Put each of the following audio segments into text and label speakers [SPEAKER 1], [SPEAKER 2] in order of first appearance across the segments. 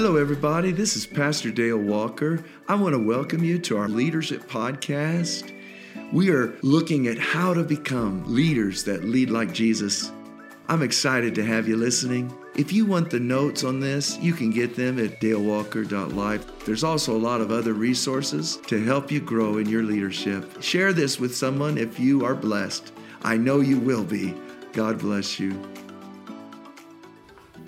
[SPEAKER 1] Hello, everybody. This is Pastor Dale Walker. I want to welcome you to our Leadership Podcast. We are looking at how to become leaders that lead like Jesus. I'm excited to have you listening. If you want the notes on this, you can get them at dalewalker.life. There's also a lot of other resources to help you grow in your leadership. Share this with someone if you are blessed. I know you will be. God bless you.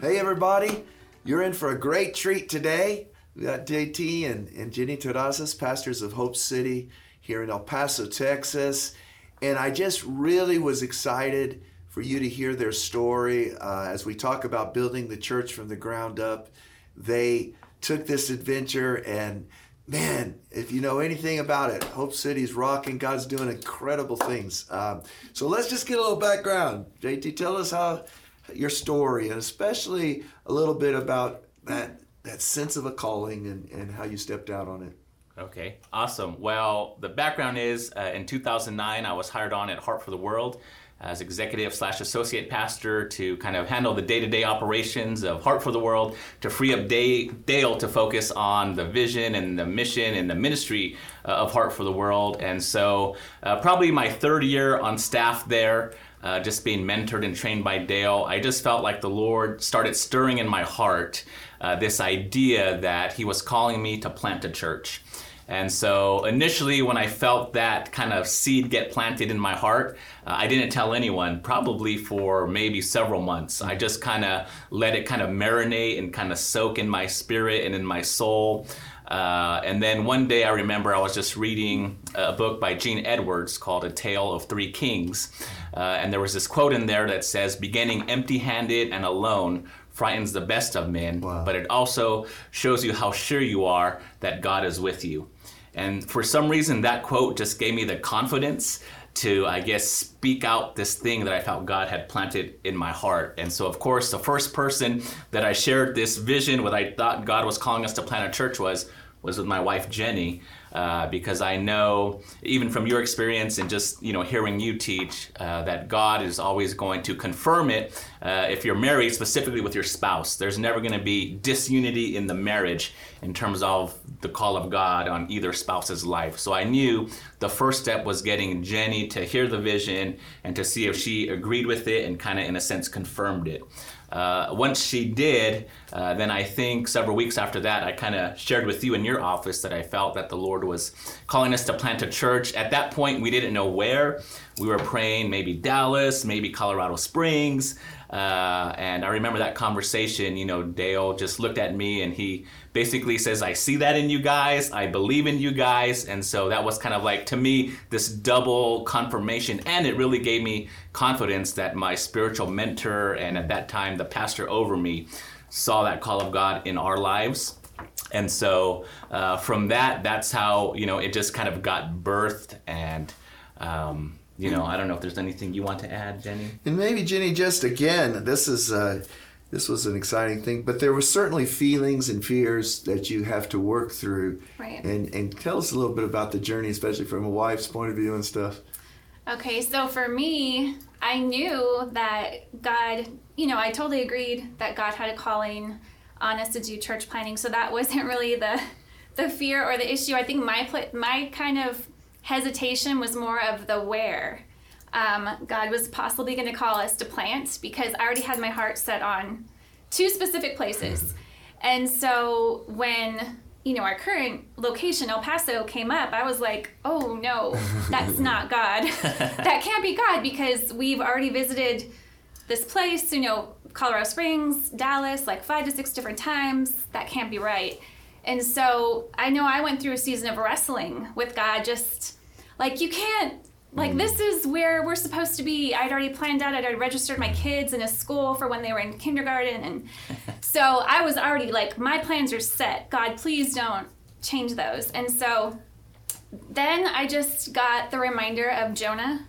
[SPEAKER 1] Hey, everybody. You're in for a great treat today. We got JT and, and Jenny Terrazas, pastors of Hope City here in El Paso, Texas. And I just really was excited for you to hear their story uh, as we talk about building the church from the ground up. They took this adventure and man, if you know anything about it, Hope City's rocking. God's doing incredible things. Um, so let's just get a little background. JT, tell us how your story, and especially a little bit about that that sense of a calling and, and how you stepped out on it.
[SPEAKER 2] Okay, awesome. Well, the background is uh, in 2009, I was hired on at Heart for the World as executive slash associate pastor to kind of handle the day-to-day operations of Heart for the World, to free up Day, Dale to focus on the vision and the mission and the ministry uh, of Heart for the World. And so, uh, probably my third year on staff there uh, just being mentored and trained by Dale, I just felt like the Lord started stirring in my heart uh, this idea that He was calling me to plant a church. And so initially, when I felt that kind of seed get planted in my heart, uh, I didn't tell anyone, probably for maybe several months. I just kind of let it kind of marinate and kind of soak in my spirit and in my soul. Uh, and then one day I remember I was just reading a book by Gene Edwards called A Tale of Three Kings. Uh, and there was this quote in there that says, Beginning empty handed and alone frightens the best of men, wow. but it also shows you how sure you are that God is with you. And for some reason, that quote just gave me the confidence to, I guess, speak out this thing that I felt God had planted in my heart. And so, of course, the first person that I shared this vision with, I thought God was calling us to plant a church was was with my wife Jenny, uh, because I know even from your experience and just you know hearing you teach uh, that God is always going to confirm it. Uh, if you're married, specifically with your spouse, there's never going to be disunity in the marriage in terms of the call of God on either spouse's life. So I knew the first step was getting Jenny to hear the vision and to see if she agreed with it and kind of in a sense confirmed it. Uh, once she did, uh, then I think several weeks after that, I kind of shared with you in your office that I felt that the Lord was calling us to plant a church. At that point, we didn't know where. We were praying maybe Dallas, maybe Colorado Springs. Uh, and I remember that conversation. You know, Dale just looked at me and he basically says, I see that in you guys. I believe in you guys. And so that was kind of like, to me, this double confirmation. And it really gave me confidence that my spiritual mentor and at that time the pastor over me saw that call of God in our lives. And so uh, from that, that's how, you know, it just kind of got birthed and, um, you know, I don't know if there's anything you want to add, Jenny.
[SPEAKER 1] And maybe Jenny, just again, this is uh, this was an exciting thing, but there were certainly feelings and fears that you have to work through.
[SPEAKER 3] Right.
[SPEAKER 1] And and tell us a little bit about the journey, especially from a wife's point of view and stuff.
[SPEAKER 3] Okay, so for me, I knew that God, you know, I totally agreed that God had a calling on us to do church planning. So that wasn't really the the fear or the issue. I think my my kind of hesitation was more of the where. Um, God was possibly going to call us to plant because I already had my heart set on two specific places. And so when you know our current location El Paso came up, I was like, "Oh no, that's not God. that can't be God because we've already visited this place, you know, Colorado Springs, Dallas, like 5 to 6 different times. That can't be right." And so I know I went through a season of wrestling with God, just like, you can't, like, mm. this is where we're supposed to be. I'd already planned out, I'd already registered my kids in a school for when they were in kindergarten. And so I was already like, my plans are set. God, please don't change those. And so then I just got the reminder of Jonah.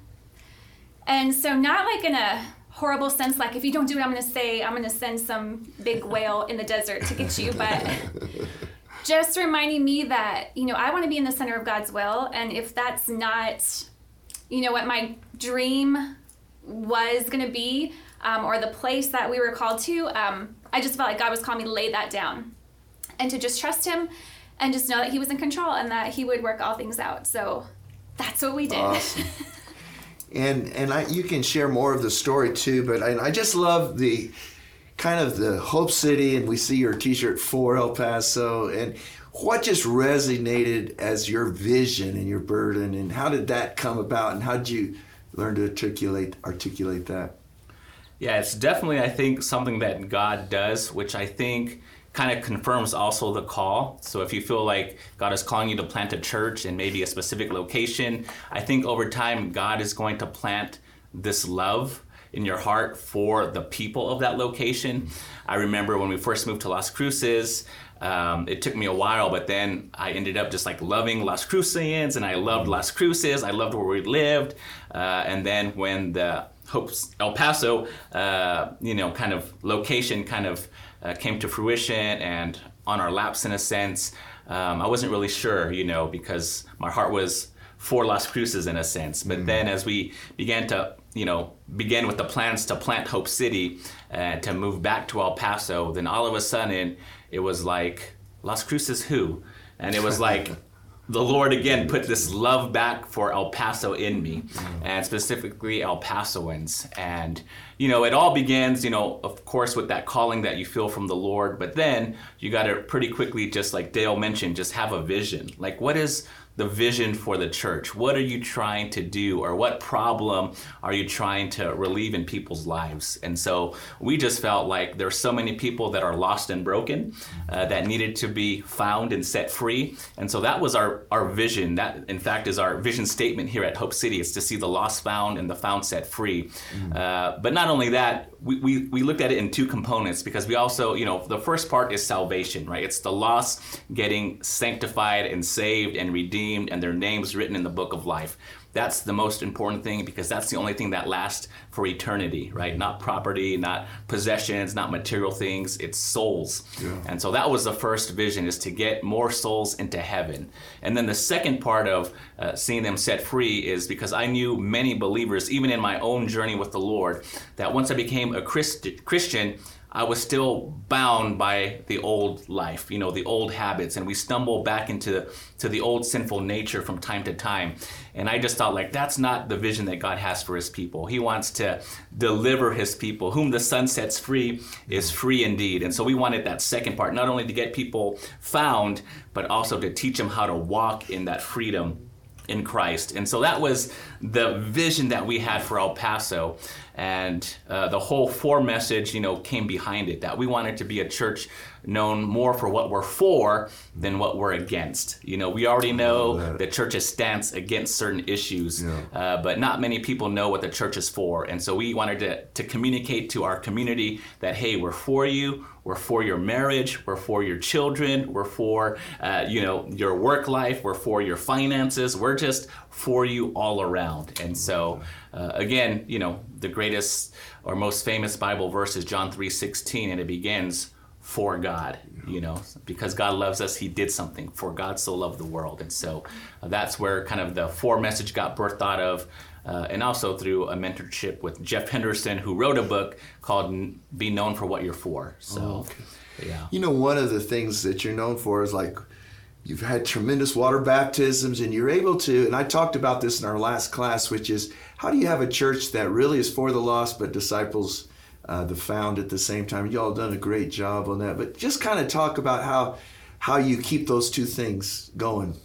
[SPEAKER 3] And so, not like in a horrible sense like if you don't do it i'm going to say i'm going to send some big whale in the desert to get you but just reminding me that you know I want to be in the center of God's will, and if that's not, you know, what my dream was going to be, um, or the place that we were called to, um, I just felt like God was calling me to lay that down, and to just trust him and just know that he was in control and that he would work all things out. So that's what we did.
[SPEAKER 1] Awesome. and and I, you can share more of the story too, but I, I just love the kind of the Hope City, and we see your T-shirt for El Paso, and what just resonated as your vision and your burden, and how did that come about, and how did you learn to articulate articulate that?
[SPEAKER 2] Yeah, it's definitely I think something that God does, which I think kind of confirms also the call. So if you feel like God is calling you to plant a church in maybe a specific location, I think over time God is going to plant this love in your heart for the people of that location. I remember when we first moved to Las Cruces, um, it took me a while, but then I ended up just like loving Las Cruceans and I loved Las Cruces. I loved where we lived. Uh, and then when the Hopes El Paso, uh, you know, kind of location kind of uh, came to fruition and on our laps in a sense, um, I wasn't really sure, you know, because my heart was for Las Cruces in a sense. But mm-hmm. then as we began to, you know, begin with the plans to plant Hope City and to move back to El Paso, then all of a sudden it was like, Las Cruces who? And it was like, the Lord again put this love back for El Paso in me, and specifically El Pasoans. And, you know, it all begins, you know, of course, with that calling that you feel from the Lord, but then you got to pretty quickly, just like Dale mentioned, just have a vision. Like, what is the vision for the church? What are you trying to do, or what problem are you trying to relieve in people's lives? And so we just felt like there's so many people that are lost and broken uh, that needed to be found and set free. And so that was our, our vision. That, in fact, is our vision statement here at Hope City. is to see the lost found and the found set free. Mm. Uh, but not only that, we, we, we looked at it in two components because we also, you know, the first part is salvation, right? It's the lost getting sanctified and saved and redeemed and their names written in the book of life. That's the most important thing because that's the only thing that lasts for eternity, right? Not property, not possessions, not material things, it's souls. Yeah. And so that was the first vision is to get more souls into heaven. And then the second part of uh, seeing them set free is because I knew many believers, even in my own journey with the Lord, that once I became a Christ- Christian, I was still bound by the old life, you know, the old habits, and we stumble back into to the old sinful nature from time to time. And I just thought, like, that's not the vision that God has for His people. He wants to deliver His people. Whom the Son sets free is mm. free indeed. And so we wanted that second part, not only to get people found, but also to teach them how to walk in that freedom in Christ. And so that was the vision that we had for El Paso and uh, the whole for message you know came behind it that we wanted to be a church known more for what we're for than what we're against you know we already know the church's stance against certain issues yeah. uh, but not many people know what the church is for and so we wanted to, to communicate to our community that hey we're for you we're for your marriage we're for your children we're for uh, you know your work life we're for your finances we're just for you all around and so uh, again, you know, the greatest or most famous Bible verse is John 3:16 and it begins for God, you know, because God loves us, he did something. For God so loved the world. And so uh, that's where kind of the for message got birthed out of uh, and also through a mentorship with Jeff Henderson, who wrote a book called "Be Known for What You're For." So, oh, okay.
[SPEAKER 1] yeah. You know, one of the things that you're known for is like you've had tremendous water baptisms, and you're able to. And I talked about this in our last class, which is how do you have a church that really is for the lost but disciples uh, the found at the same time? Y'all done a great job on that. But just kind of talk about how how you keep those two things going.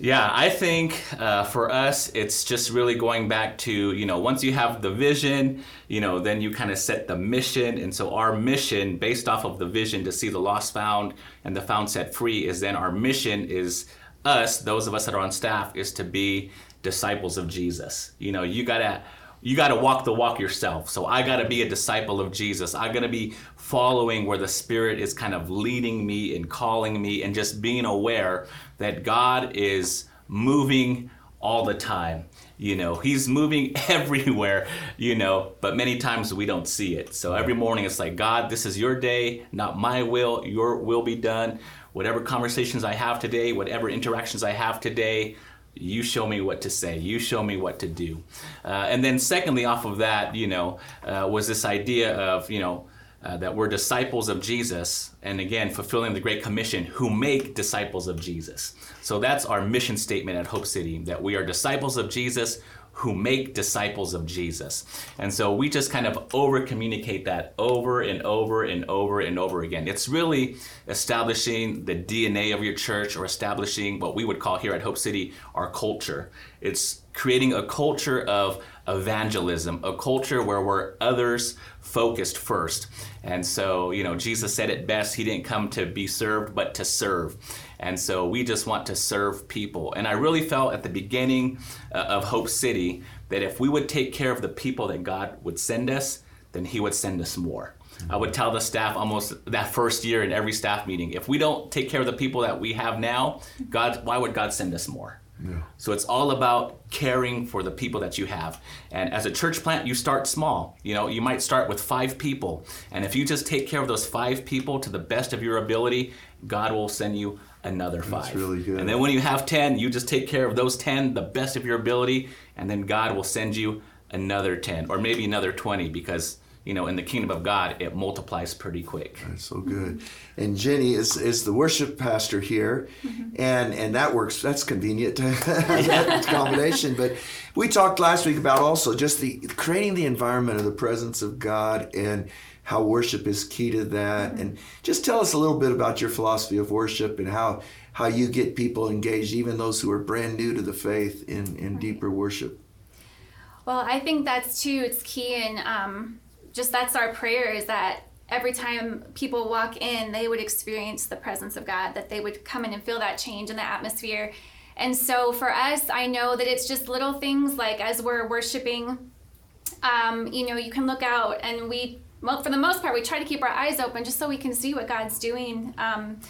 [SPEAKER 2] Yeah, I think uh, for us, it's just really going back to, you know, once you have the vision, you know, then you kind of set the mission. And so our mission, based off of the vision to see the lost found and the found set free, is then our mission is us, those of us that are on staff, is to be disciples of Jesus. You know, you gotta you got to walk the walk yourself. So I got to be a disciple of Jesus. I got to be following where the Spirit is kind of leading me and calling me and just being aware that God is moving all the time. You know, He's moving everywhere, you know, but many times we don't see it. So every morning it's like, God, this is your day, not my will, your will be done. Whatever conversations I have today, whatever interactions I have today, you show me what to say you show me what to do uh, and then secondly off of that you know uh, was this idea of you know uh, that we're disciples of Jesus, and again, fulfilling the Great Commission, who make disciples of Jesus. So that's our mission statement at Hope City that we are disciples of Jesus who make disciples of Jesus. And so we just kind of over communicate that over and over and over and over again. It's really establishing the DNA of your church or establishing what we would call here at Hope City our culture. It's creating a culture of evangelism, a culture where we're others focused first. And so, you know, Jesus said it best He didn't come to be served, but to serve. And so we just want to serve people. And I really felt at the beginning uh, of Hope City that if we would take care of the people that God would send us, then He would send us more. I would tell the staff almost that first year in every staff meeting if we don't take care of the people that we have now, God, why would God send us more? Yeah. So it's all about caring for the people that you have. And as a church plant, you start small. You know, you might start with five people. And if you just take care of those five people to the best of your ability, God will send you another five.
[SPEAKER 1] That's really good.
[SPEAKER 2] And then when you have 10, you just take care of those 10 the best of your ability. And then God will send you another 10 or maybe another 20 because you know, in the kingdom of God, it multiplies pretty quick.
[SPEAKER 1] That's so good. And Jenny is, is the worship pastor here, mm-hmm. and and that works. That's convenient that combination. But we talked last week about also just the creating the environment of the presence of God and how worship is key to that. Mm-hmm. And just tell us a little bit about your philosophy of worship and how how you get people engaged, even those who are brand new to the faith, in in right. deeper worship.
[SPEAKER 3] Well, I think that's too. It's key in. Um, just that's our prayer is that every time people walk in, they would experience the presence of God, that they would come in and feel that change in the atmosphere. And so for us, I know that it's just little things like as we're worshiping, um, you know, you can look out and we, well, for the most part, we try to keep our eyes open just so we can see what God's doing um,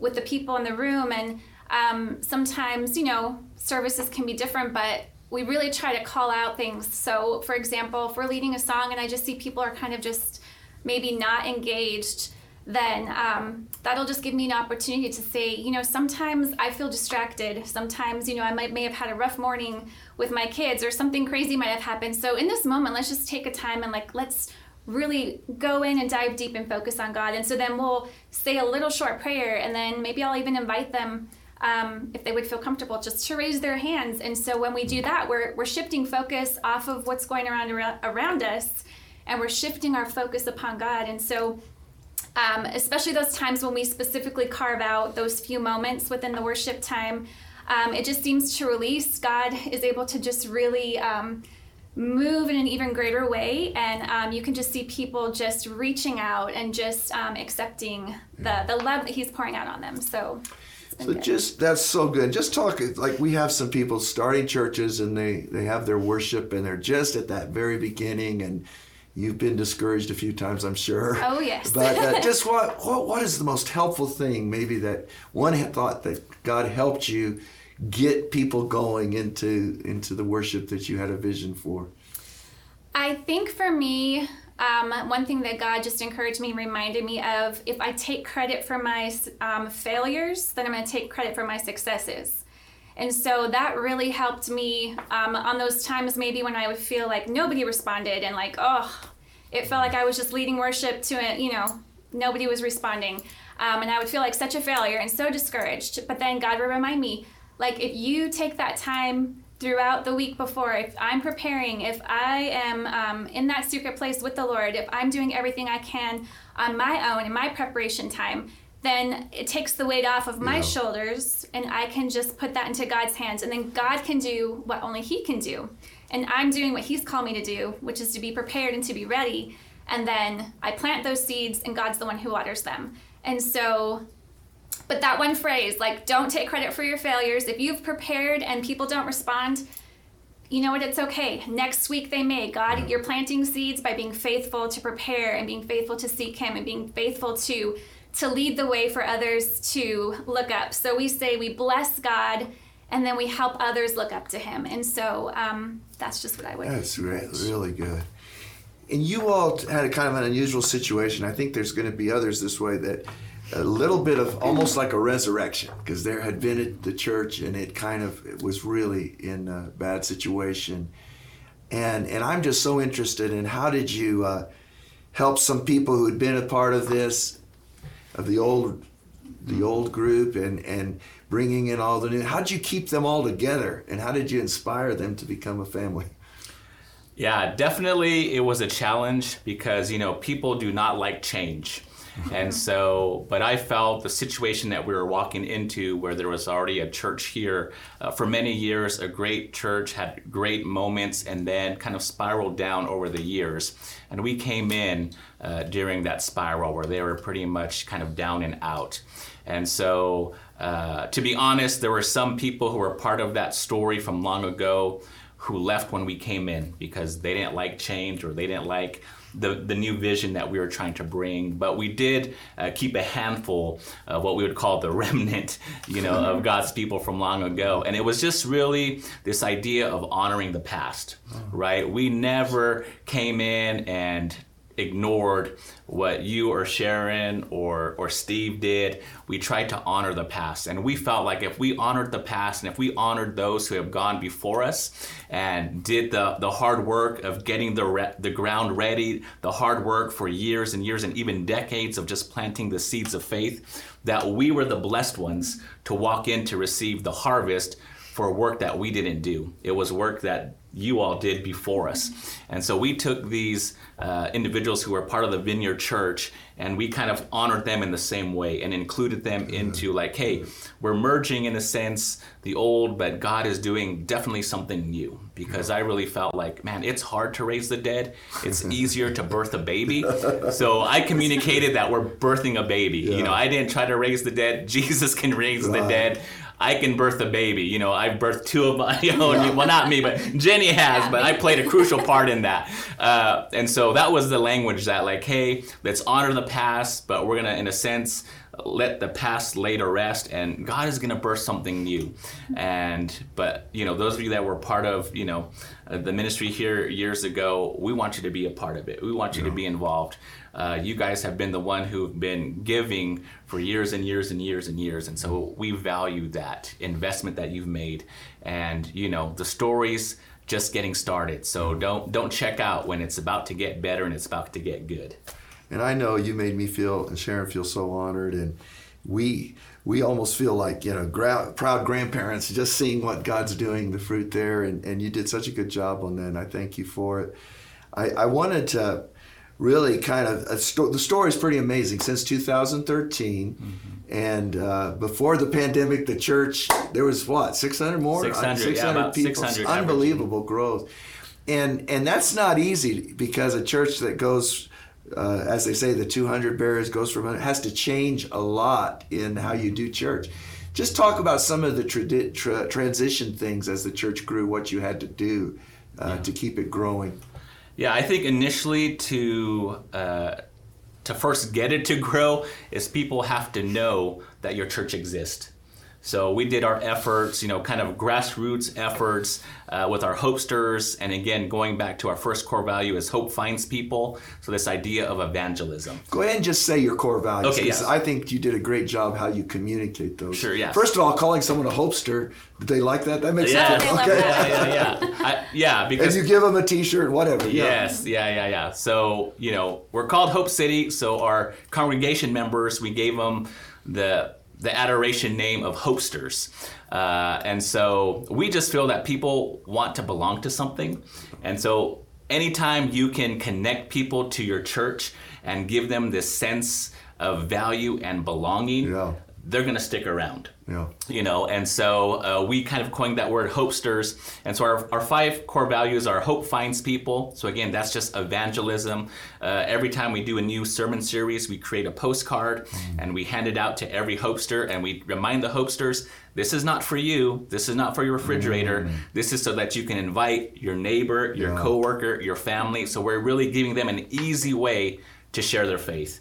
[SPEAKER 3] with the people in the room. And um, sometimes, you know, services can be different, but we really try to call out things. So, for example, if we're leading a song and I just see people are kind of just maybe not engaged, then um, that'll just give me an opportunity to say, you know, sometimes I feel distracted. Sometimes, you know, I might may have had a rough morning with my kids or something crazy might have happened. So in this moment, let's just take a time and like let's really go in and dive deep and focus on God. And so then we'll say a little short prayer and then maybe I'll even invite them um, if they would feel comfortable just to raise their hands. And so when we do that, we're, we're shifting focus off of what's going around around us and we're shifting our focus upon God. And so um, especially those times when we specifically carve out those few moments within the worship time, um, it just seems to release. God is able to just really um, move in an even greater way, and um, you can just see people just reaching out and just um, accepting the the love that He's pouring out on them. So.
[SPEAKER 1] So okay. just that's so good. Just talk like we have some people starting churches and they they have their worship and they're just at that very beginning and you've been discouraged a few times, I'm sure.
[SPEAKER 3] Oh yes.
[SPEAKER 1] but uh, just what, what what is the most helpful thing maybe that one thought that God helped you get people going into into the worship that you had a vision for?
[SPEAKER 3] I think for me, um, one thing that God just encouraged me, reminded me of if I take credit for my um, failures, then I'm going to take credit for my successes. And so that really helped me um, on those times maybe when I would feel like nobody responded and like, oh, it felt like I was just leading worship to it, you know, nobody was responding. Um, and I would feel like such a failure and so discouraged. But then God would remind me, like, if you take that time throughout the week before, if I'm preparing, if I am um, in that secret place with the Lord, if I'm doing everything I can on my own in my preparation time, then it takes the weight off of my yeah. shoulders and I can just put that into God's hands. And then God can do what only He can do. And I'm doing what He's called me to do, which is to be prepared and to be ready. And then I plant those seeds, and God's the one who waters them. And so but that one phrase, like, don't take credit for your failures. If you've prepared and people don't respond, you know what? It's okay. Next week they may. God, you're planting seeds by being faithful to prepare and being faithful to seek Him and being faithful to to lead the way for others to look up. So we say we bless God and then we help others look up to Him. And so um, that's just what I would.
[SPEAKER 1] That's really, really good. And you all had a kind of an unusual situation. I think there's going to be others this way that a little bit of almost like a resurrection because there had been at the church and it kind of it was really in a bad situation and and i'm just so interested in how did you uh, help some people who had been a part of this, of the old, the old group, and and bringing in all the new. How did you keep them all together, and how did you inspire them to become a family?
[SPEAKER 2] Yeah, definitely it was a challenge because, you know, people do not like change. And so, but I felt the situation that we were walking into, where there was already a church here uh, for many years, a great church, had great moments, and then kind of spiraled down over the years. And we came in uh, during that spiral where they were pretty much kind of down and out. And so, uh, to be honest, there were some people who were part of that story from long ago who left when we came in because they didn't like change or they didn't like the, the new vision that we were trying to bring. But we did uh, keep a handful of what we would call the remnant, you know, of God's people from long ago. And it was just really this idea of honoring the past, right? We never came in and ignored what you or Sharon or or Steve did. We tried to honor the past, and we felt like if we honored the past and if we honored those who have gone before us and did the the hard work of getting the re- the ground ready, the hard work for years and years and even decades of just planting the seeds of faith, that we were the blessed ones to walk in to receive the harvest for work that we didn't do. It was work that you all did before us. And so we took these uh, individuals who were part of the Vineyard Church and we kind of honored them in the same way and included them into like, hey, we're merging in a sense the old, but God is doing definitely something new. Because I really felt like, man, it's hard to raise the dead. It's easier to birth a baby. So I communicated that we're birthing a baby. Yeah. You know, I didn't try to raise the dead. Jesus can raise right. the dead. I can birth a baby. You know, I've birthed two of my, own. well, not me, but Jenny has, but I played a crucial part in that. Uh, and so that was the language that, like, hey, let's honor the past, but we're going to, in a sense, let the past lay to rest and god is going to birth something new and but you know those of you that were part of you know uh, the ministry here years ago we want you to be a part of it. We want you yeah. to be involved. Uh, you guys have been the one who've been giving for years and years and years and years. And so we value that investment that you've made. And you know the stories just getting started. So don't don't check out when it's about to get better and it's about to get good.
[SPEAKER 1] And I know you made me feel and Sharon feel so honored, and we we almost feel like you know gra- proud grandparents just seeing what God's doing, the fruit there, and, and you did such a good job on that. And I thank you for it. I, I wanted to really kind of sto- the story is pretty amazing since 2013 mm-hmm. and uh, before the pandemic the church there was what 600 more
[SPEAKER 2] 600, 600 yeah, people 600
[SPEAKER 1] unbelievable averaging. growth and and that's not easy because a church that goes uh, as they say, the 200 bearers goes from it has to change a lot in how you do church. Just talk about some of the tra- tra- transition things as the church grew, what you had to do uh, yeah. to keep it growing.
[SPEAKER 2] Yeah, I think initially to uh, to first get it to grow is people have to know that your church exists. So we did our efforts, you know, kind of grassroots efforts uh, with our hopesters. And again, going back to our first core value is hope finds people. So this idea of evangelism.
[SPEAKER 1] Go ahead and just say your core values.
[SPEAKER 2] Okay, yes.
[SPEAKER 1] I think you did a great job how you communicate those.
[SPEAKER 2] Sure, yeah.
[SPEAKER 1] First of all, calling someone a hopester, did they like that? That makes
[SPEAKER 2] yeah.
[SPEAKER 1] sense.
[SPEAKER 2] Okay. Yeah, yeah, yeah. I, yeah, because.
[SPEAKER 1] And you give them a t-shirt, whatever.
[SPEAKER 2] Yes, yeah, yeah, yeah. So, you know, we're called Hope City. So our congregation members, we gave them the the adoration name of hopesters. Uh, and so we just feel that people want to belong to something. And so anytime you can connect people to your church and give them this sense of value and belonging, yeah. They're going to stick around.
[SPEAKER 1] Yeah.
[SPEAKER 2] You know, and so uh, we kind of coined that word hopesters. And so our, our five core values are hope finds people. So again, that's just evangelism. Uh, every time we do a new sermon series, we create a postcard mm. and we hand it out to every hopester and we remind the hopesters this is not for you. This is not for your refrigerator. Mm. This is so that you can invite your neighbor, your yeah. coworker, your family. So we're really giving them an easy way to share their faith.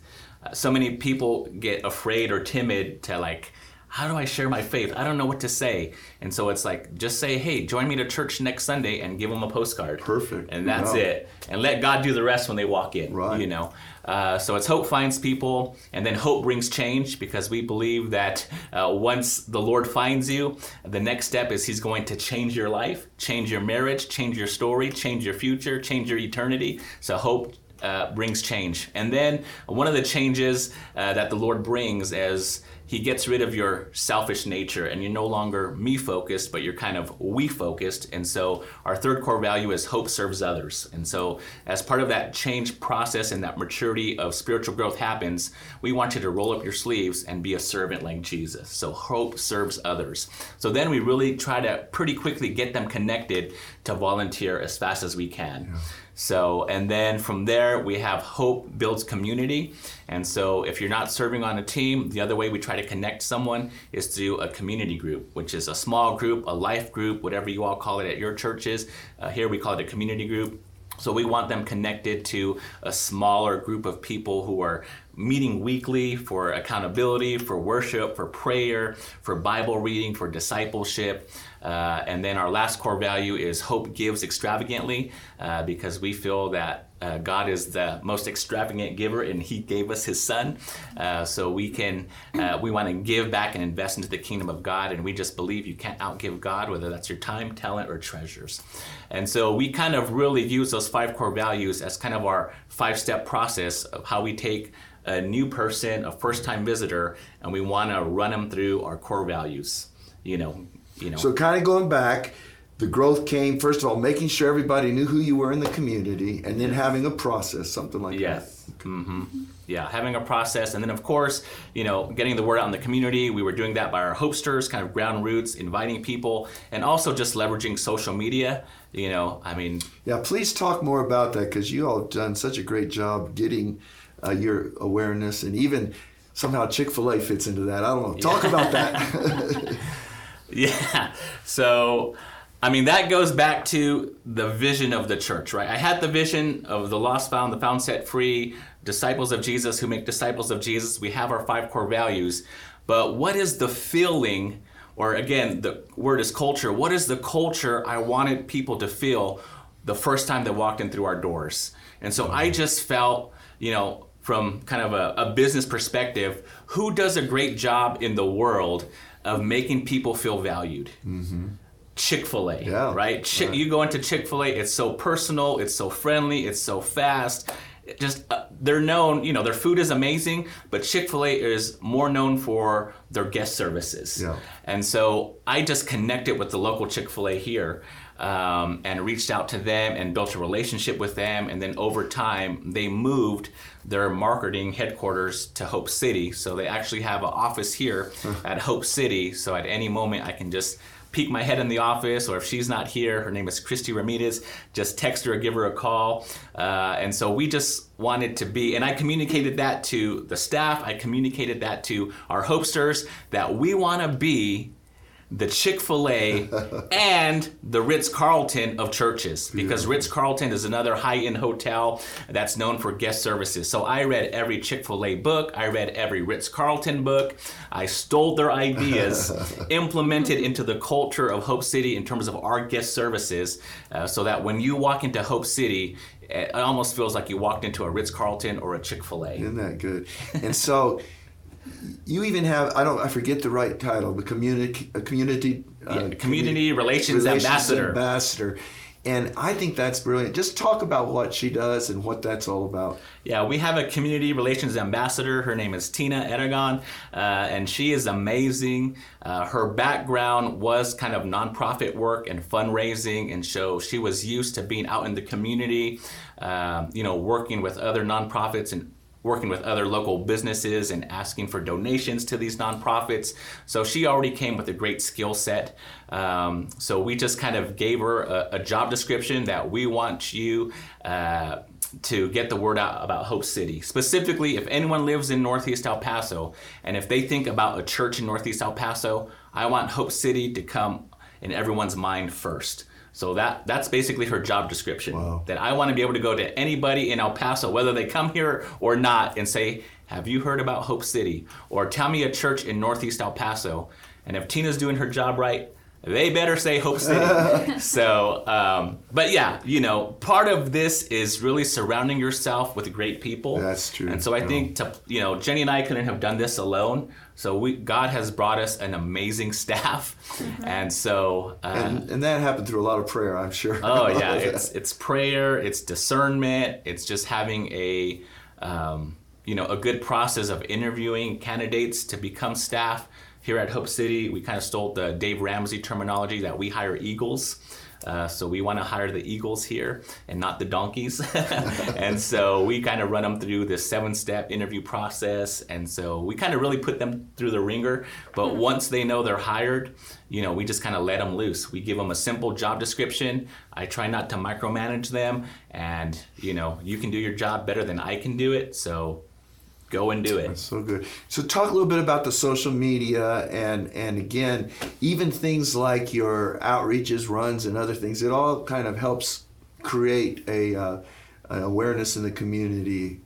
[SPEAKER 2] So many people get afraid or timid to like how do I share my faith? I don't know what to say. And so it's like, just say, hey, join me to church next Sunday and give them a postcard.
[SPEAKER 1] Perfect.
[SPEAKER 2] And that's wow. it. And let God do the rest when they walk in.
[SPEAKER 1] Right.
[SPEAKER 2] You know. Uh, so it's hope finds people, and then hope brings change because we believe that uh, once the Lord finds you, the next step is He's going to change your life, change your marriage, change your story, change your future, change your eternity. So hope uh, brings change. And then one of the changes uh, that the Lord brings is he gets rid of your selfish nature and you're no longer me focused, but you're kind of we focused. And so our third core value is hope serves others. And so as part of that change process and that maturity of spiritual growth happens, we want you to roll up your sleeves and be a servant like Jesus. So hope serves others. So then we really try to pretty quickly get them connected to volunteer as fast as we can. Yeah. So, and then from there, we have hope builds community. And so, if you're not serving on a team, the other way we try to connect someone is through a community group, which is a small group, a life group, whatever you all call it at your churches. Uh, here we call it a community group. So we want them connected to a smaller group of people who are meeting weekly for accountability, for worship, for prayer, for Bible reading, for discipleship. Uh, and then our last core value is hope gives extravagantly uh, because we feel that uh, God is the most extravagant giver and He gave us His Son. Uh, so we can, uh, we want to give back and invest into the kingdom of God. And we just believe you can't outgive God, whether that's your time, talent, or treasures. And so we kind of really use those five core values as kind of our five step process of how we take a new person, a first time visitor, and we want to run them through our core values. You know, you know.
[SPEAKER 1] So kind of going back, the growth came first of all making sure everybody knew who you were in the community, and then having a process, something like
[SPEAKER 2] yes. that. Mm-hmm. Yeah, having a process, and then of course, you know, getting the word out in the community. We were doing that by our hopesters, kind of ground roots, inviting people, and also just leveraging social media. You know, I mean.
[SPEAKER 1] Yeah, please talk more about that because you all have done such a great job getting uh, your awareness, and even somehow Chick Fil A fits into that. I don't know. Talk yeah. about that.
[SPEAKER 2] yeah. So. I mean, that goes back to the vision of the church, right? I had the vision of the lost found, the found set free, disciples of Jesus who make disciples of Jesus. We have our five core values. But what is the feeling, or again, the word is culture, what is the culture I wanted people to feel the first time they walked in through our doors? And so I just felt, you know, from kind of a, a business perspective, who does a great job in the world of making people feel valued? Mm-hmm. Chick fil A, yeah, right? Chick, right? You go into Chick fil A, it's so personal, it's so friendly, it's so fast. It just uh, they're known, you know, their food is amazing, but Chick fil A is more known for their guest services. Yeah. And so I just connected with the local Chick fil A here um, and reached out to them and built a relationship with them. And then over time, they moved their marketing headquarters to Hope City. So they actually have an office here at Hope City. So at any moment, I can just peek my head in the office, or if she's not here, her name is Christy Ramirez, just text her or give her a call. Uh, and so we just wanted to be, and I communicated that to the staff, I communicated that to our hopesters, that we want to be the Chick fil A, and the Ritz Carlton of churches because Ritz Carlton is another high end hotel that's known for guest services. So I read every Chick fil A book, I read every Ritz Carlton book. I stole their ideas, implemented into the culture of Hope City in terms of our guest services, uh, so that when you walk into Hope City, it almost feels like you walked into a Ritz Carlton or a Chick fil A.
[SPEAKER 1] Isn't that good? And so, you even have I don't I forget the right title, the community a community
[SPEAKER 2] uh, yeah, community relations, relations ambassador.
[SPEAKER 1] ambassador. And I think that's brilliant. Just talk about what she does and what that's all about.
[SPEAKER 2] Yeah, we have a community relations ambassador. Her name is Tina Aragon, uh, and she is amazing. Uh, her background was kind of nonprofit work and fundraising, and so she was used to being out in the community, uh, you know, working with other nonprofits and working with other local businesses and asking for donations to these nonprofits. So she already came with a great skill set. Um, so we just kind of gave her a, a job description that we want you. Uh, to get the word out about Hope City. Specifically, if anyone lives in Northeast El Paso and if they think about a church in Northeast El Paso, I want Hope City to come in everyone's mind first. So that that's basically her job description. Wow. That I want to be able to go to anybody in El Paso, whether they come here or not, and say, "Have you heard about Hope City?" Or tell me a church in Northeast El Paso. And if Tina's doing her job right, they better say Hope City. so, um, but yeah, you know, part of this is really surrounding yourself with great people.
[SPEAKER 1] That's true.
[SPEAKER 2] And so I think to, you know, Jenny and I couldn't have done this alone. So we God has brought us an amazing staff, mm-hmm. and so
[SPEAKER 1] uh, and, and, that happened through a lot of prayer, I'm sure.
[SPEAKER 2] Oh yeah, it's it's prayer, it's discernment, it's just having a um, you know a good process of interviewing candidates to become staff. Here at Hope City, we kind of stole the Dave Ramsey terminology that we hire eagles. Uh, so we want to hire the eagles here and not the donkeys. and so we kind of run them through this seven step interview process. And so we kind of really put them through the wringer. But mm-hmm. once they know they're hired, you know, we just kind of let them loose. We give them a simple job description. I try not to micromanage them. And, you know, you can do your job better than I can do it. So go and do it.
[SPEAKER 1] That's so good. So talk a little bit about the social media and and again, even things like your outreaches, runs, and other things. It all kind of helps create a uh, awareness in the community.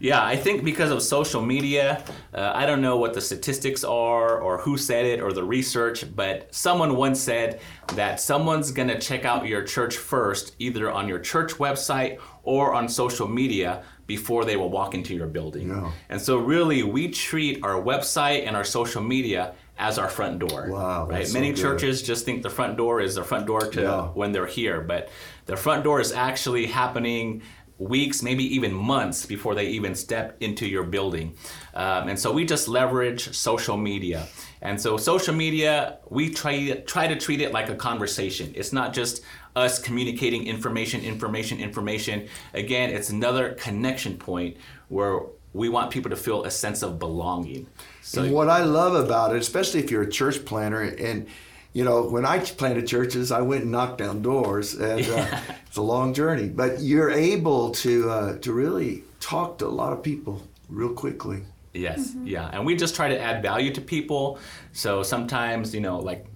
[SPEAKER 2] Yeah, I think because of social media, uh, I don't know what the statistics are or who said it or the research, but someone once said that someone's going to check out your church first, either on your church website or on social media before they will walk into your building. Yeah. And so really we treat our website and our social media as our front door.
[SPEAKER 1] Wow.
[SPEAKER 2] Right? Many so churches just think the front door is the front door to yeah. when they're here, but the front door is actually happening weeks, maybe even months before they even step into your building. Um, and so we just leverage social media. And so social media, we try try to treat it like a conversation. It's not just us communicating information, information, information. Again, it's another connection point where we want people to feel a sense of belonging.
[SPEAKER 1] So and what I love about it, especially if you're a church planner and you know, when I planted churches, I went and knocked down doors, and uh, yeah. uh, it's a long journey. But you're able to uh, to really talk to a lot of people real quickly.
[SPEAKER 2] Yes, mm-hmm. yeah, and we just try to add value to people. So sometimes, you know, like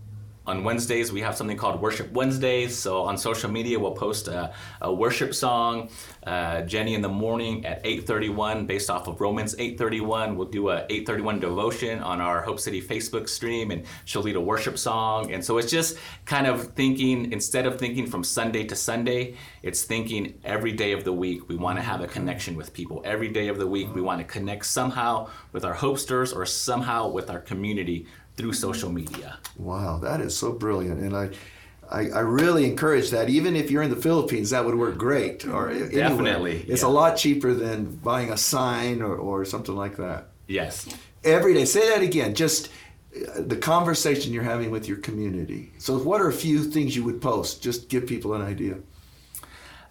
[SPEAKER 2] on Wednesdays, we have something called Worship Wednesdays. So on social media, we'll post a, a worship song. Uh, Jenny in the morning at 8:31, based off of Romans 8:31, we'll do a 8:31 devotion on our Hope City Facebook stream, and she'll lead a worship song. And so it's just kind of thinking instead of thinking from Sunday to Sunday, it's thinking every day of the week. We want to have a connection with people. Every day of the week, we want to connect somehow with our hopesters or somehow with our community through social media.
[SPEAKER 1] Wow, that is so brilliant. And I, I, I, really encourage that. Even if you're in the Philippines, that would work great. Or
[SPEAKER 2] definitely,
[SPEAKER 1] anywhere. it's yeah. a lot cheaper than buying a sign or, or something like that.
[SPEAKER 2] Yes.
[SPEAKER 1] Every day. Say that again. Just uh, the conversation you're having with your community. So, what are a few things you would post? Just give people an idea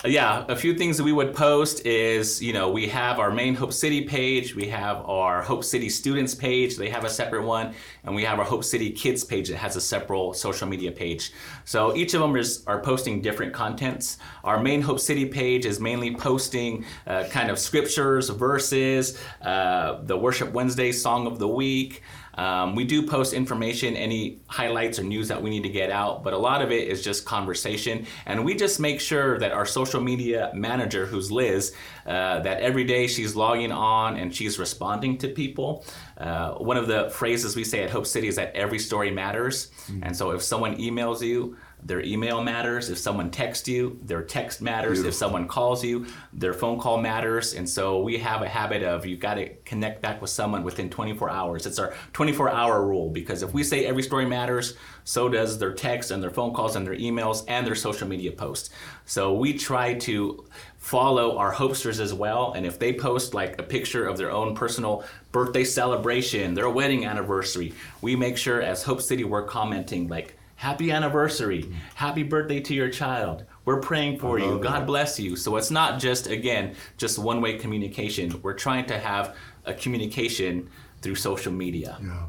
[SPEAKER 2] yeah, a few things that we would post is, you know, we have our main Hope City page, we have our Hope City students page, they have a separate one, and we have our Hope City kids page that has a separate social media page. So each of them is, are posting different contents. Our main Hope City page is mainly posting uh, kind of scriptures, verses, uh, the Worship Wednesday song of the week. Um, we do post information, any highlights or news that we need to get out, but a lot of it is just conversation. And we just make sure that our social media manager, who's Liz, uh, that every day she's logging on and she's responding to people. Uh, one of the phrases we say at Hope City is that every story matters. Mm-hmm. And so if someone emails you, their email matters. If someone texts you, their text matters. Beautiful. If someone calls you, their phone call matters. And so we have a habit of you've got to connect back with someone within 24 hours. It's our 24 hour rule because if we say every story matters, so does their text and their phone calls and their emails and their social media posts. So we try to follow our hopesters as well. And if they post like a picture of their own personal birthday celebration, their wedding anniversary, we make sure as Hope City we're commenting like, happy anniversary, happy birthday to your child. We're praying for you. God bless you. So it's not just, again, just one way communication. We're trying to have a communication through social media.
[SPEAKER 1] Yeah.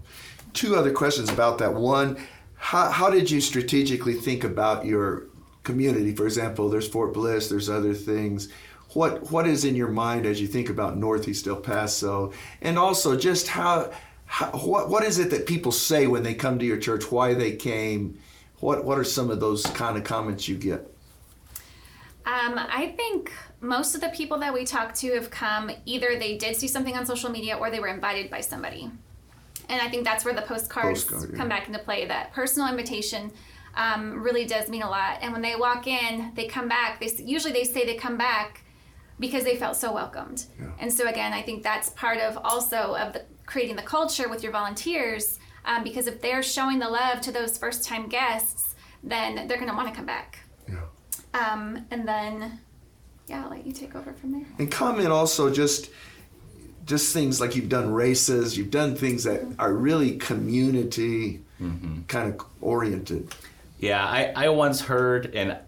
[SPEAKER 1] Two other questions about that. One, how, how did you strategically think about your community? For example, there's Fort Bliss, there's other things. What what is in your mind as you think about Northeast El Paso? And also just how how, what what is it that people say when they come to your church? Why they came? What what are some of those kind of comments you get?
[SPEAKER 3] Um, I think most of the people that we talk to have come either they did see something on social media or they were invited by somebody. And I think that's where the postcards Postcard, yeah. come back into play. That personal invitation um, really does mean a lot. And when they walk in, they come back. They usually they say they come back because they felt so welcomed. Yeah. And so again, I think that's part of also of the creating the culture with your volunteers um, because if they're showing the love to those first time guests, then they're going to want to come back.
[SPEAKER 1] Yeah.
[SPEAKER 3] Um, and then, yeah, I'll let you take over from there.
[SPEAKER 1] And comment also just just things like you've done races, you've done things that are really community kind of oriented.
[SPEAKER 2] Yeah, I, I once heard, and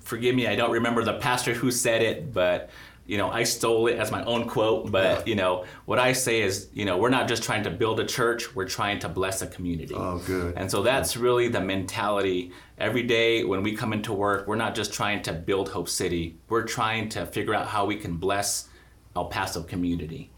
[SPEAKER 2] forgive me, I don't remember the pastor who said it, but you know, I stole it as my own quote. But you know, what I say is, you know, we're not just trying to build a church; we're trying to bless a community.
[SPEAKER 1] Oh, good.
[SPEAKER 2] And so that's really the mentality. Every day when we come into work, we're not just trying to build Hope City. We're trying to figure out how we can bless El Paso community.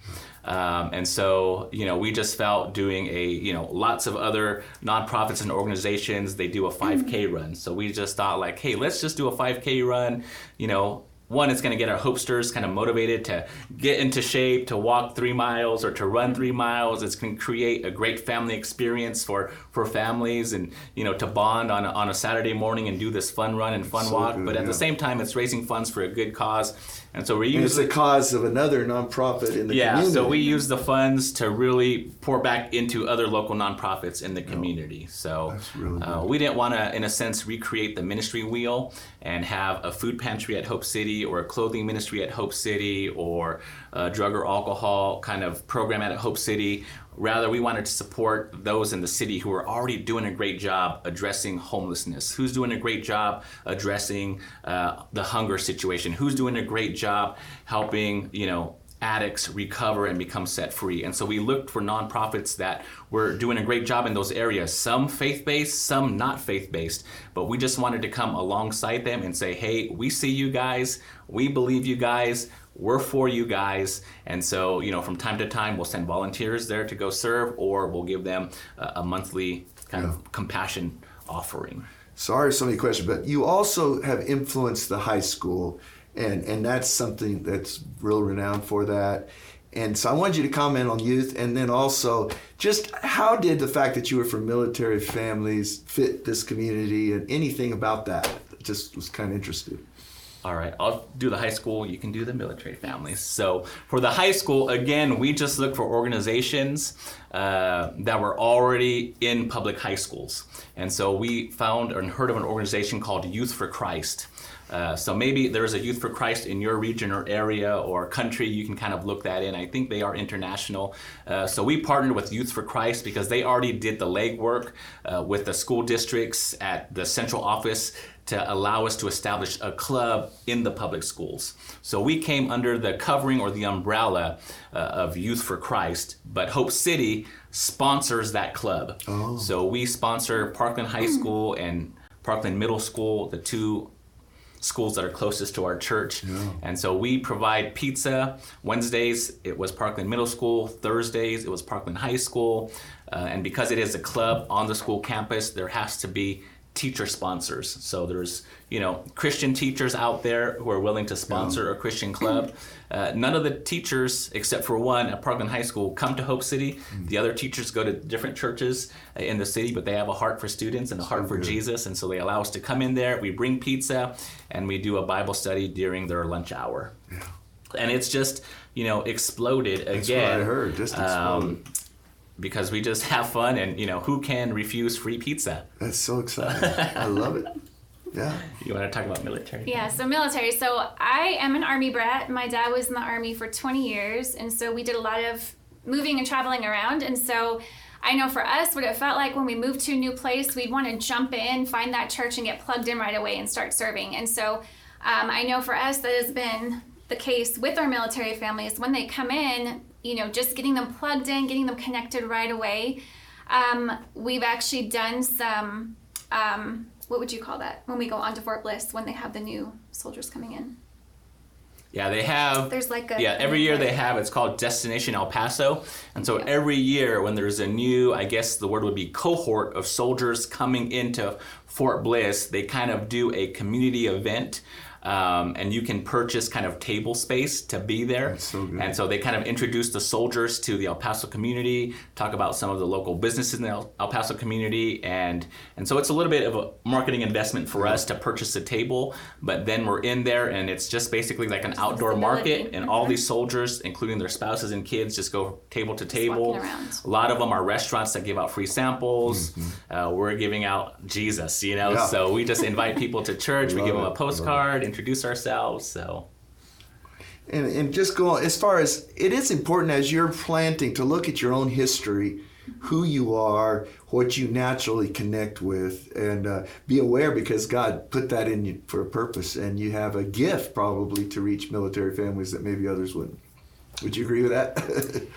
[SPEAKER 2] Um, and so, you know, we just felt doing a, you know, lots of other nonprofits and organizations, they do a 5K run. So we just thought, like, hey, let's just do a 5K run. You know, one, it's going to get our hopesters kind of motivated to get into shape, to walk three miles or to run three miles. It's going to create a great family experience for, for families and, you know, to bond on a, on a Saturday morning and do this fun run and fun
[SPEAKER 1] So
[SPEAKER 2] walk.
[SPEAKER 1] good,
[SPEAKER 2] but at
[SPEAKER 1] yeah.
[SPEAKER 2] the same time, it's raising funds for a good cause. And so we use
[SPEAKER 1] And it's the cause of another nonprofit in the
[SPEAKER 2] yeah,
[SPEAKER 1] community.
[SPEAKER 2] so we use the funds to really pour back into other local nonprofits in the community. So
[SPEAKER 1] really
[SPEAKER 2] uh, we didn't want to, in a sense, recreate the ministry wheel and have a food pantry at Hope City or a clothing ministry at Hope City or a drug or alcohol kind of program at Hope City. Rather, we wanted to support those in the city who are already doing a great job addressing homelessness. Who's doing a great job addressing uh, the hunger situation? Who's doing a great job helping, you know, addicts recover and become set free. And so we looked for nonprofits that were doing a great job in those areas, some faith based, some not faith based. But we just wanted to come alongside them and say, hey, we see you guys, we believe you guys. We're for you guys. And so, you know, from time to time, we'll send volunteers there to go serve, or we'll give them a, a monthly kind of compassion offering.
[SPEAKER 1] Sorry, so many questions, but you also have influenced the high school, and and that's something that's real renowned for that. And so I wanted you to comment on youth, and then also just how did the fact that you were from military families fit this community, and anything about that? Just was kind of interested.
[SPEAKER 2] All right, I'll do the high school. You can do the military families. So for the high school, again, we just look for organizations uh, that were already in public high schools, and so we found and heard of an organization called Youth for Christ. Uh, so maybe there's a Youth for Christ in your region or area or country. You can kind of look that in. I think they are international. Uh, so we partnered with Youth for Christ because they already did the legwork uh, with the school districts at the central office to allow us to establish a club in the public schools. So we came under the covering or the umbrella uh, of Youth for Christ, but Hope City sponsors that club. Oh. So we sponsor Parkland High School and Parkland Middle School, the two schools that are closest to our church. And so we provide pizza. Wednesdays, it was Parkland Middle School. Thursdays, it was Parkland High School. Uh, and because it is a club on the school campus, there has to be teacher sponsors. So there's, you know, Christian teachers out there who are willing to sponsor a Christian club. Uh, none of the teachers, except for one at Parkland High School, come to Hope City. The other teachers go to different churches uh, in the city, but they have a heart for students and a heart for
[SPEAKER 1] good.
[SPEAKER 2] Jesus. And so they allow us to come in there. We bring pizza and we do a Bible study during their lunch hour. Yeah. And it's just, you know, exploded
[SPEAKER 1] That's
[SPEAKER 2] again.
[SPEAKER 1] what I heard. Just
[SPEAKER 2] um,
[SPEAKER 1] exploded.
[SPEAKER 2] Because we just have fun and, you know, who can refuse free pizza?
[SPEAKER 1] That's so exciting. I love it. Yeah.
[SPEAKER 2] You want to talk about military?
[SPEAKER 3] Yeah, so military. So I am an army brat. My dad was in the army for 20 years, and so we did a lot of moving and traveling around. And so I know for us, what it felt like when we moved to a new place, we'd want to jump in, find that church, and get plugged in right away and start serving. And so um, I know for us, that has been the case with our military families. When they come in, you know, just getting them plugged in, getting them connected right away. Um, we've actually done some. Um, what would you call that when we go on to Fort Bliss when they have the new soldiers coming in?
[SPEAKER 2] Yeah, they have.
[SPEAKER 3] There's like a
[SPEAKER 2] yeah, every year they have. It's called Destination El Paso, and so every year when there's a new, I guess the word would be cohort of soldiers coming into Fort Bliss, they kind of do a community event. Um, and you can purchase kind of table space to be there.
[SPEAKER 1] That's so good.
[SPEAKER 2] And so they kind of introduce the soldiers to the El Paso community, talk about some of the local businesses in the El, El Paso community, and and so it's a little bit of a marketing investment for us to purchase a table. But then we're in there, and it's just basically like an outdoor market, and all these soldiers, including their spouses and kids, just go table to table. A lot of them are restaurants that give out free samples. Uh, we're giving out Jesus, you know.
[SPEAKER 1] Mm-hmm. Yeah.
[SPEAKER 2] So we just invite people to church. we
[SPEAKER 1] Love
[SPEAKER 2] give them
[SPEAKER 1] it,
[SPEAKER 2] a
[SPEAKER 1] love it.
[SPEAKER 2] postcard, introduce ourselves. So
[SPEAKER 1] And, and just go as far as it is important as you're planting to look at your own history, who you are, what you naturally connect with, and uh, be aware because God put that in you for a purpose, and you have a gift probably to reach military families that maybe others wouldn't. Would you agree with that?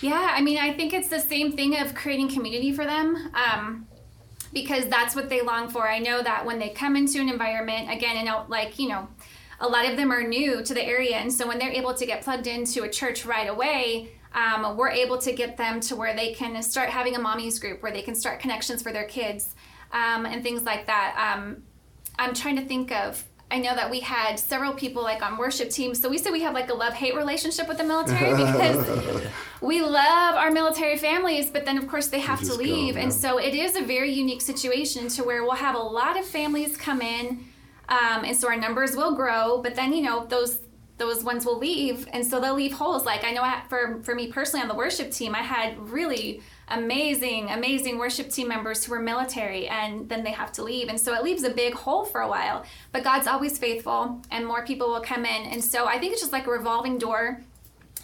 [SPEAKER 3] Yeah, I mean, I think it's the same thing of creating community for them. Um, because that's what they long for. I know that when they come into an environment, again, and out- like, you know, a lot of them are new to the area. And so when they're able to get plugged into a church right away, um, we're able to get them to where they can start having a mommy's group, where they can start connections for their kids um, and things like that. Um, I'm trying to think of. I know that we had several people like on worship teams. So we said we have like a love hate relationship with the military because we love our military families, but then of course they have to
[SPEAKER 1] just go,
[SPEAKER 3] leave. And so it is a very unique situation to where we'll have a lot of families come in, um, and so our numbers will grow. But then you know those those ones will leave, and so they'll leave holes. Like I know I, for for me personally on the worship team, I had really amazing amazing worship team members who were military and then they have to leave and so it leaves a big hole for a while but god's always faithful and more people will come in and so i think it's just like a revolving door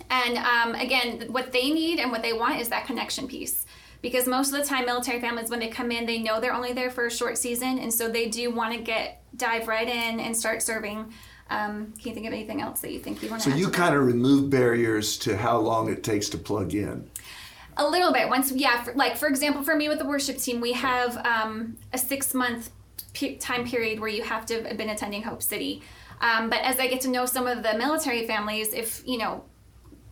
[SPEAKER 3] and um, again, what they need and what they want is that connection piece. Because most of the time, military families, when they come in, they know they're only there for a short season, and so they do want to get dive right in and start serving. Um, can you think of anything else that you think you want to?
[SPEAKER 1] so you kind of remove barriers to how long it takes to plug in.
[SPEAKER 3] A little bit. Once, yeah. For, like for example, for me with the worship team, we have um, a six month pe- time period where you have to have been attending Hope City. Um, but as I get to know some of the military families, if you know,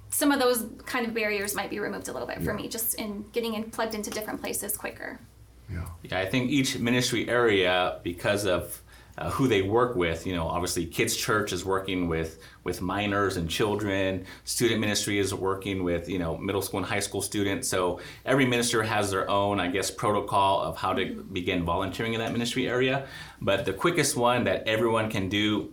[SPEAKER 3] some of those kind of barriers might be removed a little bit for me, just in getting in, plugged into different places quicker.
[SPEAKER 1] Yeah.
[SPEAKER 2] Yeah, I think each ministry area, because of uh, who they work with, you know, obviously Kids Church is working with with minors and children. Student ministry is working with you know middle school and high school students. So every minister has their own, I guess, protocol of how to begin volunteering in that ministry area. But the quickest one that everyone can do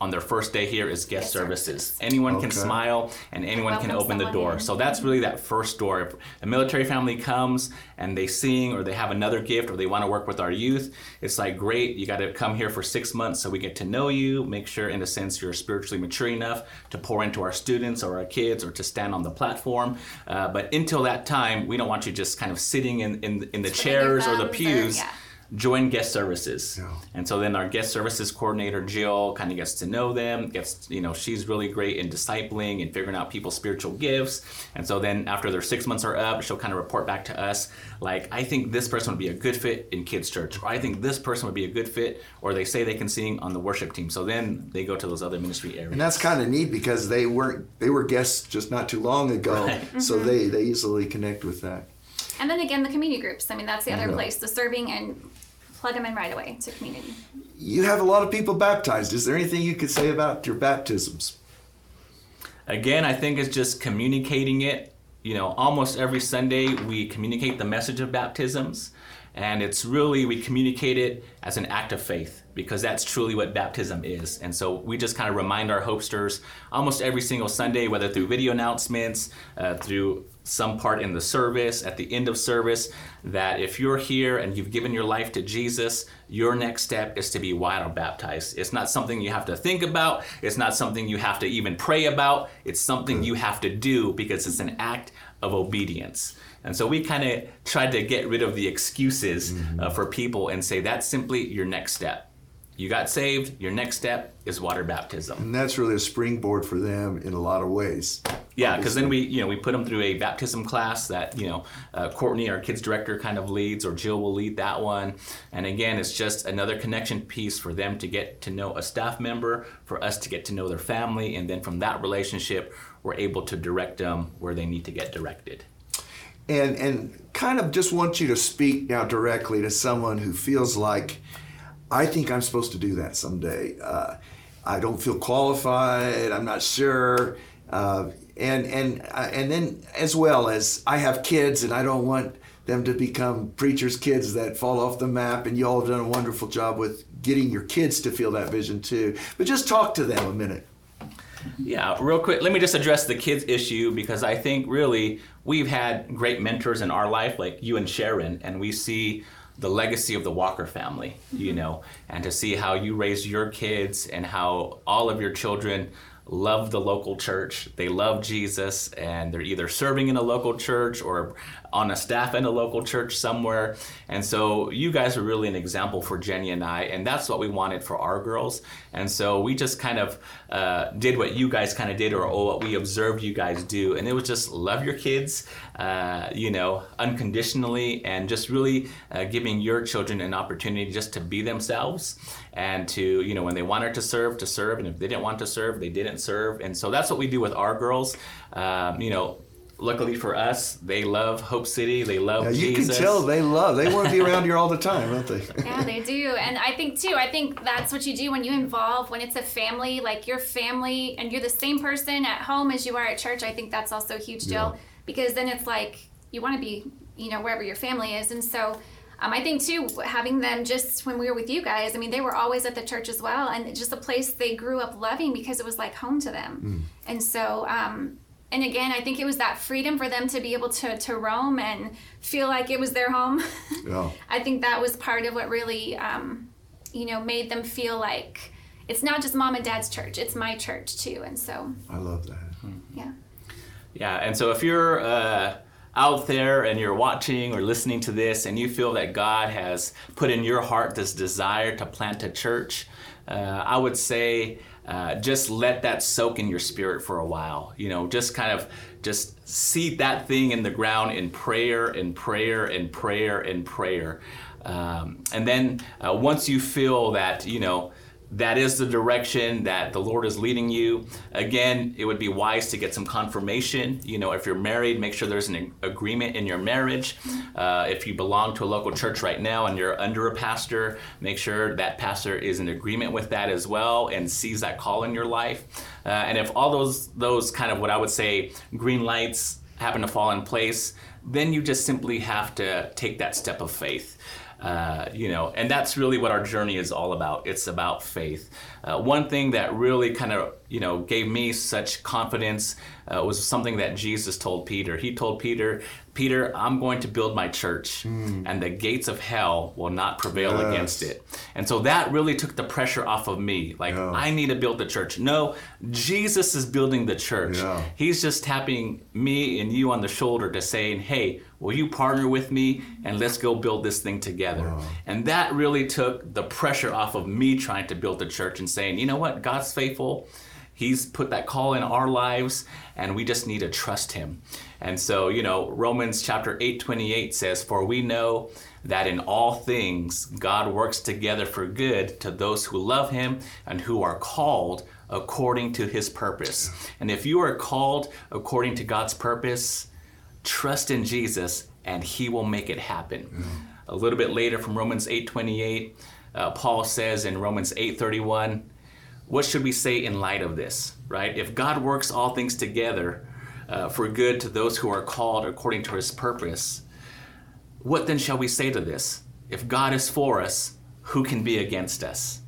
[SPEAKER 2] on their first day here is guest
[SPEAKER 3] Guest
[SPEAKER 2] services.
[SPEAKER 3] services.
[SPEAKER 2] Anyone can smile and anyone can open the door.
[SPEAKER 3] in.
[SPEAKER 2] So that's really that first door. If a military family comes and they sing or they have another gift or they want to work with our youth, it's like, great, you got to come here for six months so we get to know you, make sure, in a sense, you're spiritually mature enough to pour into our students or our kids or to stand on the platform. Uh, but until that time, we don't want you just kind of sitting in, in, in the
[SPEAKER 3] Twiddling
[SPEAKER 2] chairs or the
[SPEAKER 3] thumbs or-
[SPEAKER 2] pews.
[SPEAKER 3] yeah.
[SPEAKER 2] Join guest services.
[SPEAKER 1] Yeah.
[SPEAKER 2] And so then our guest services coordinator, Jill, kind of gets to know them, gets, you know, she's really great in discipling and figuring out people's spiritual gifts. And so then after their six months are up, she'll kind of report back to us, like, I think this person would be a good fit in kids' church, or I think this person would be a good fit, or they say they can sing on the worship team. So then they go to those other ministry areas.
[SPEAKER 1] And that's kind of neat because they weren't they were guests just not too long ago,
[SPEAKER 2] Right.
[SPEAKER 1] so mm-hmm. they they easily connect with that.
[SPEAKER 3] And then again, the community groups. I mean, that's the other place, the serving and plug them in right away to community.
[SPEAKER 1] You have a lot of people baptized. Is there anything you could say about your baptisms?
[SPEAKER 2] Again, I think it's just communicating it. You know, almost every Sunday we communicate the message of baptisms, and it's really we communicate it as an act of faith because that's truly what baptism is. And so we just kind of remind our hopesters almost every single Sunday, whether through video announcements, uh, through some part in the service, at the end of service, that if you're here and you've given your life to Jesus, your next step is to be water baptized. It's not something you have to think about, it's not something you have to even pray about, it's something you have to do because it's an act of obedience. And so we kind of tried to get rid of the excuses uh, for people and say that's simply your next step. You got saved, your next step is water baptism.
[SPEAKER 1] And that's really a springboard for them in a lot of ways.
[SPEAKER 2] Yeah, because then we, you know, we put them through a baptism class that, you know, uh, Courtney, our kids director, kind of leads, or Jill will lead that one. And again, it's just another connection piece for them to get to know a staff member, for us to get to know their family, and then from that relationship, we're able to direct them where they need to get directed.
[SPEAKER 1] and and kind of just want you to speak now directly to someone who feels like I think I'm supposed to do that someday. Uh, I don't feel qualified. I'm not sure. Uh, and and uh, and then as well as I have kids, and I don't want them to become preachers' kids that fall off the map. And you all have done a wonderful job with getting your kids to feel that vision too. But just talk to them a minute.
[SPEAKER 2] Yeah, real quick, let me just address the kids issue because I think really we've had great mentors in our life, like you and Sharon, and we see the legacy of the Walker family, you mm-hmm. know, and to see how you raise your kids and how all of your children love the local church. They love Jesus, and they're either serving in a local church or on a staff in a local church somewhere. And so you guys are really an example for Jenny and I, and that's what we wanted for our girls. And so we just kind of uh, did what you guys kind of did, or, or, what we observed you guys do, and it was just love your kids, uh, you know, unconditionally, and just really uh, giving your children an opportunity just to be themselves, and to you know when they wanted to serve, to serve, and if they didn't want to serve, they didn't serve. And so that's what we do with our girls. Um, you know, luckily for us, they love Hope City. They love yeah,
[SPEAKER 1] you
[SPEAKER 2] Jesus.
[SPEAKER 1] can tell they love. They want to be around here all the time, don't they?
[SPEAKER 3] yeah, they do. And I think too. I think that's what you do when you involve when it's a family, like your family, and you're the same person at home as you are at church. I think that's also a huge deal yeah. because then it's like you want to be, you know, wherever your family is, and so. Um, I think too, having them just when we were with you guys, I mean, they were always at the church as well, and just a place they grew up loving because it was like home to them. Mm. And so, um, and again, I think it was that freedom for them to be able to, to roam and feel like it was their home. Yeah. I think that was part of what really, um, you know, made them feel like it's not just mom and dad's church, it's my church too. And so
[SPEAKER 1] I love that.
[SPEAKER 3] Yeah.
[SPEAKER 2] Yeah. And so if you're uh, out there and you're watching or listening to this and you feel that God has put in your heart this desire to plant a church, uh, I would say, uh, just let that soak in your spirit for a while. You know, just kind of just seed that thing in the ground in prayer and prayer and prayer and prayer. Um, and then uh, once you feel that, you know, that is the direction that the Lord is leading you. Again, it would be wise to get some confirmation. You know, if you're married, make sure there's an agreement in your marriage. Uh, if you belong to a local church right now and you're under a pastor, make sure that pastor is in agreement with that as well and sees that call in your life. Uh, and if all those those kind of what I would say green lights happen to fall in place, then you just simply have to take that step of faith. Uh, you know, and that's really what our journey is all about. It's about faith. Uh, one thing that really kind of, you know, gave me such confidence uh, was something that Jesus told Peter. He told Peter, Peter, I'm going to build my church, mm. and the gates of hell will not prevail yes. against it. And so that really took the pressure off of me. Like, yeah. I need to build the church. No, Jesus is building the church. Yeah. He's just tapping me and you on the shoulder to saying, hey, will you partner with me and let's go build this thing together? Wow. And that really took the pressure off of me trying to build the church and saying, you know what, God's faithful. He's put that call in our lives, and we just need to trust Him. And so, you know, Romans chapter 8 28 says, For we know that in all things God works together for good to those who love Him and who are called according to His purpose. And if you are called according to God's purpose, trust in Jesus and He will make it happen. Mm. A little bit later from Romans 8 28, uh, Paul says in Romans 8 31, what should we say in light of this, right? If God works all things together uh, for good to those who are called according to his purpose, what then shall we say to this? If God is for us, who can be against us?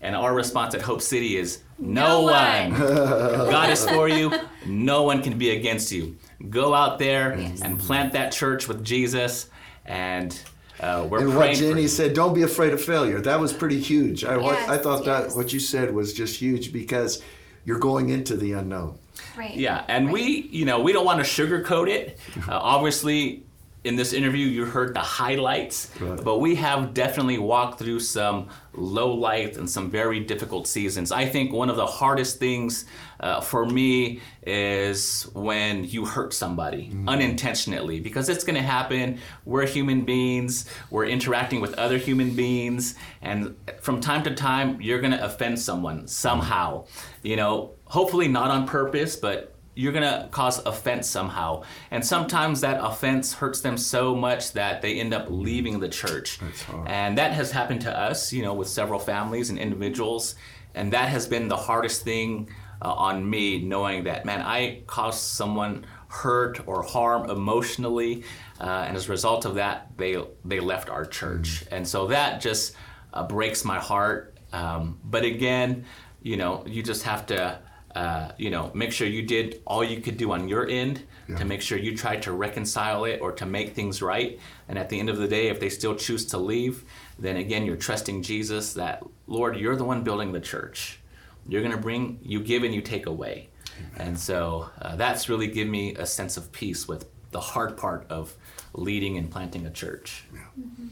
[SPEAKER 2] And our response at Hope City is no, no one. God is for you, no one can be against you. Go out there yes. and plant that church with Jesus and uh, we're
[SPEAKER 1] and what Jenny said, don't be afraid of failure. That was pretty huge. I, yes, I thought yes. that what you said was just huge because you're going into the unknown.
[SPEAKER 3] Right.
[SPEAKER 2] Yeah, and right. we, you know, we don't want to sugarcoat it. Uh, obviously, in this interview, you heard the highlights, right. but we have definitely walked through some low light and some very difficult seasons. I think one of the hardest things uh, for me is when you hurt somebody mm. unintentionally, because it's going to happen. We're human beings, we're interacting with other human beings, and from time to time, you're going to offend someone somehow. You know, hopefully not on purpose, but you're going to cause offense somehow. And sometimes that offense hurts them so much that they end up leaving the church. And that has happened to us, you know, with several families and individuals. And that has been the hardest thing uh, on me, knowing that, man, I caused someone hurt or harm emotionally, uh, and as a result of that, they they left our church, and so that just uh, breaks my heart. Um, but again, you know, you just have to. Uh, you know, make sure you did all you could do on your end yeah. to make sure you tried to reconcile it or to make things right. And at the end of the day, if they still choose to leave, then again, you're trusting Jesus that, Lord, you're the one building the church. You're going to bring, you give and you take away. And so uh, that's really given me a sense of peace with the hard part of leading and planting a church. Yeah.
[SPEAKER 1] Mm-hmm.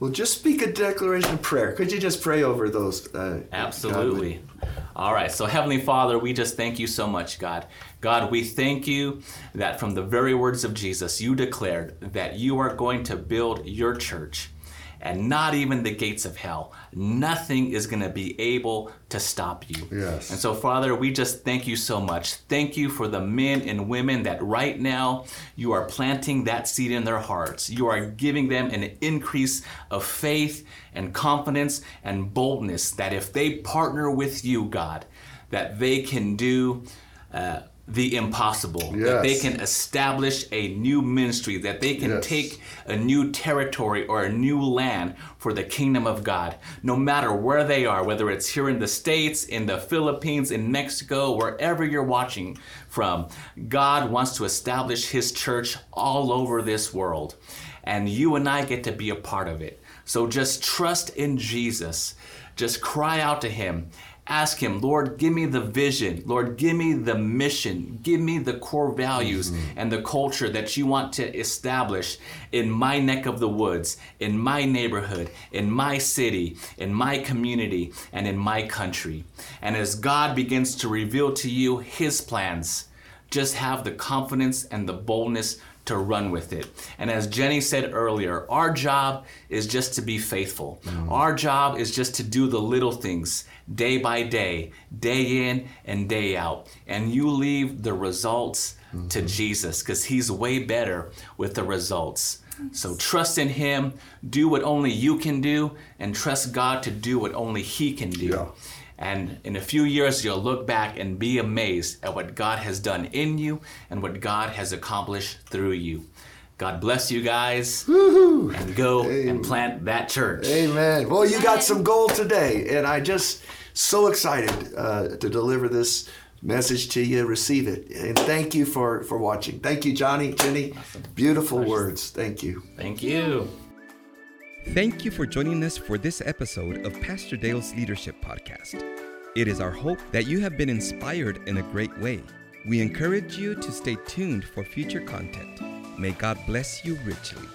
[SPEAKER 1] Well, just speak a declaration of prayer. Could you just pray over those?
[SPEAKER 2] Uh, Absolutely. All right. So, Heavenly Father, we just thank you so much, God. God, we thank you that from the very words of Jesus, you declared that you are going to build your church and not even the gates of hell. Nothing is going to be able to stop you.
[SPEAKER 1] Yes.
[SPEAKER 2] And so, Father, we just thank you so much. Thank you for the men and women that right now you are planting that seed in their hearts. You are giving them an increase of faith and confidence and boldness that if they partner with you, God, that they can do. Uh, the impossible. Yes. That they can establish a new ministry, that they can yes. take a new territory or a new land for the kingdom of God. No matter where they are, whether it's here in the States, in the Philippines, in Mexico, wherever you're watching from, God wants to establish His church all over this world. And you and I get to be a part of it. So just trust in Jesus. Just cry out to Him ask Him, Lord, give me the vision. Lord, give me the mission. Give me the core values mm-hmm. and the culture that you want to establish in my neck of the woods, in my neighborhood, in my city, in my community, and in my country. And as God begins to reveal to you His plans, just have the confidence and the boldness to run with it. And as Jenny said earlier, our job is just to be faithful. Mm. Our job is just to do the little things day by day, day in and day out. And you leave the results mm-hmm. to Jesus because He's way better with the results. So trust in Him, do what only you can do, and trust God to do what only He can do. Yeah. And in a few years, you'll look back and be amazed at what God has done in you and what God has accomplished through you. God bless you guys Woo-hoo. and go Amen. and plant that church.
[SPEAKER 1] Amen. Well, you got some gold today, and I just so excited uh, to deliver this message to you. Receive it, and thank you for for watching. Thank you, Johnny, Jenny. Awesome. Beautiful words. Thank you.
[SPEAKER 2] Thank you.
[SPEAKER 4] Thank you for joining us for this episode of Pastor Dale's Leadership Podcast. It is our hope that you have been inspired in a great way. We encourage you to stay tuned for future content. May God bless you richly.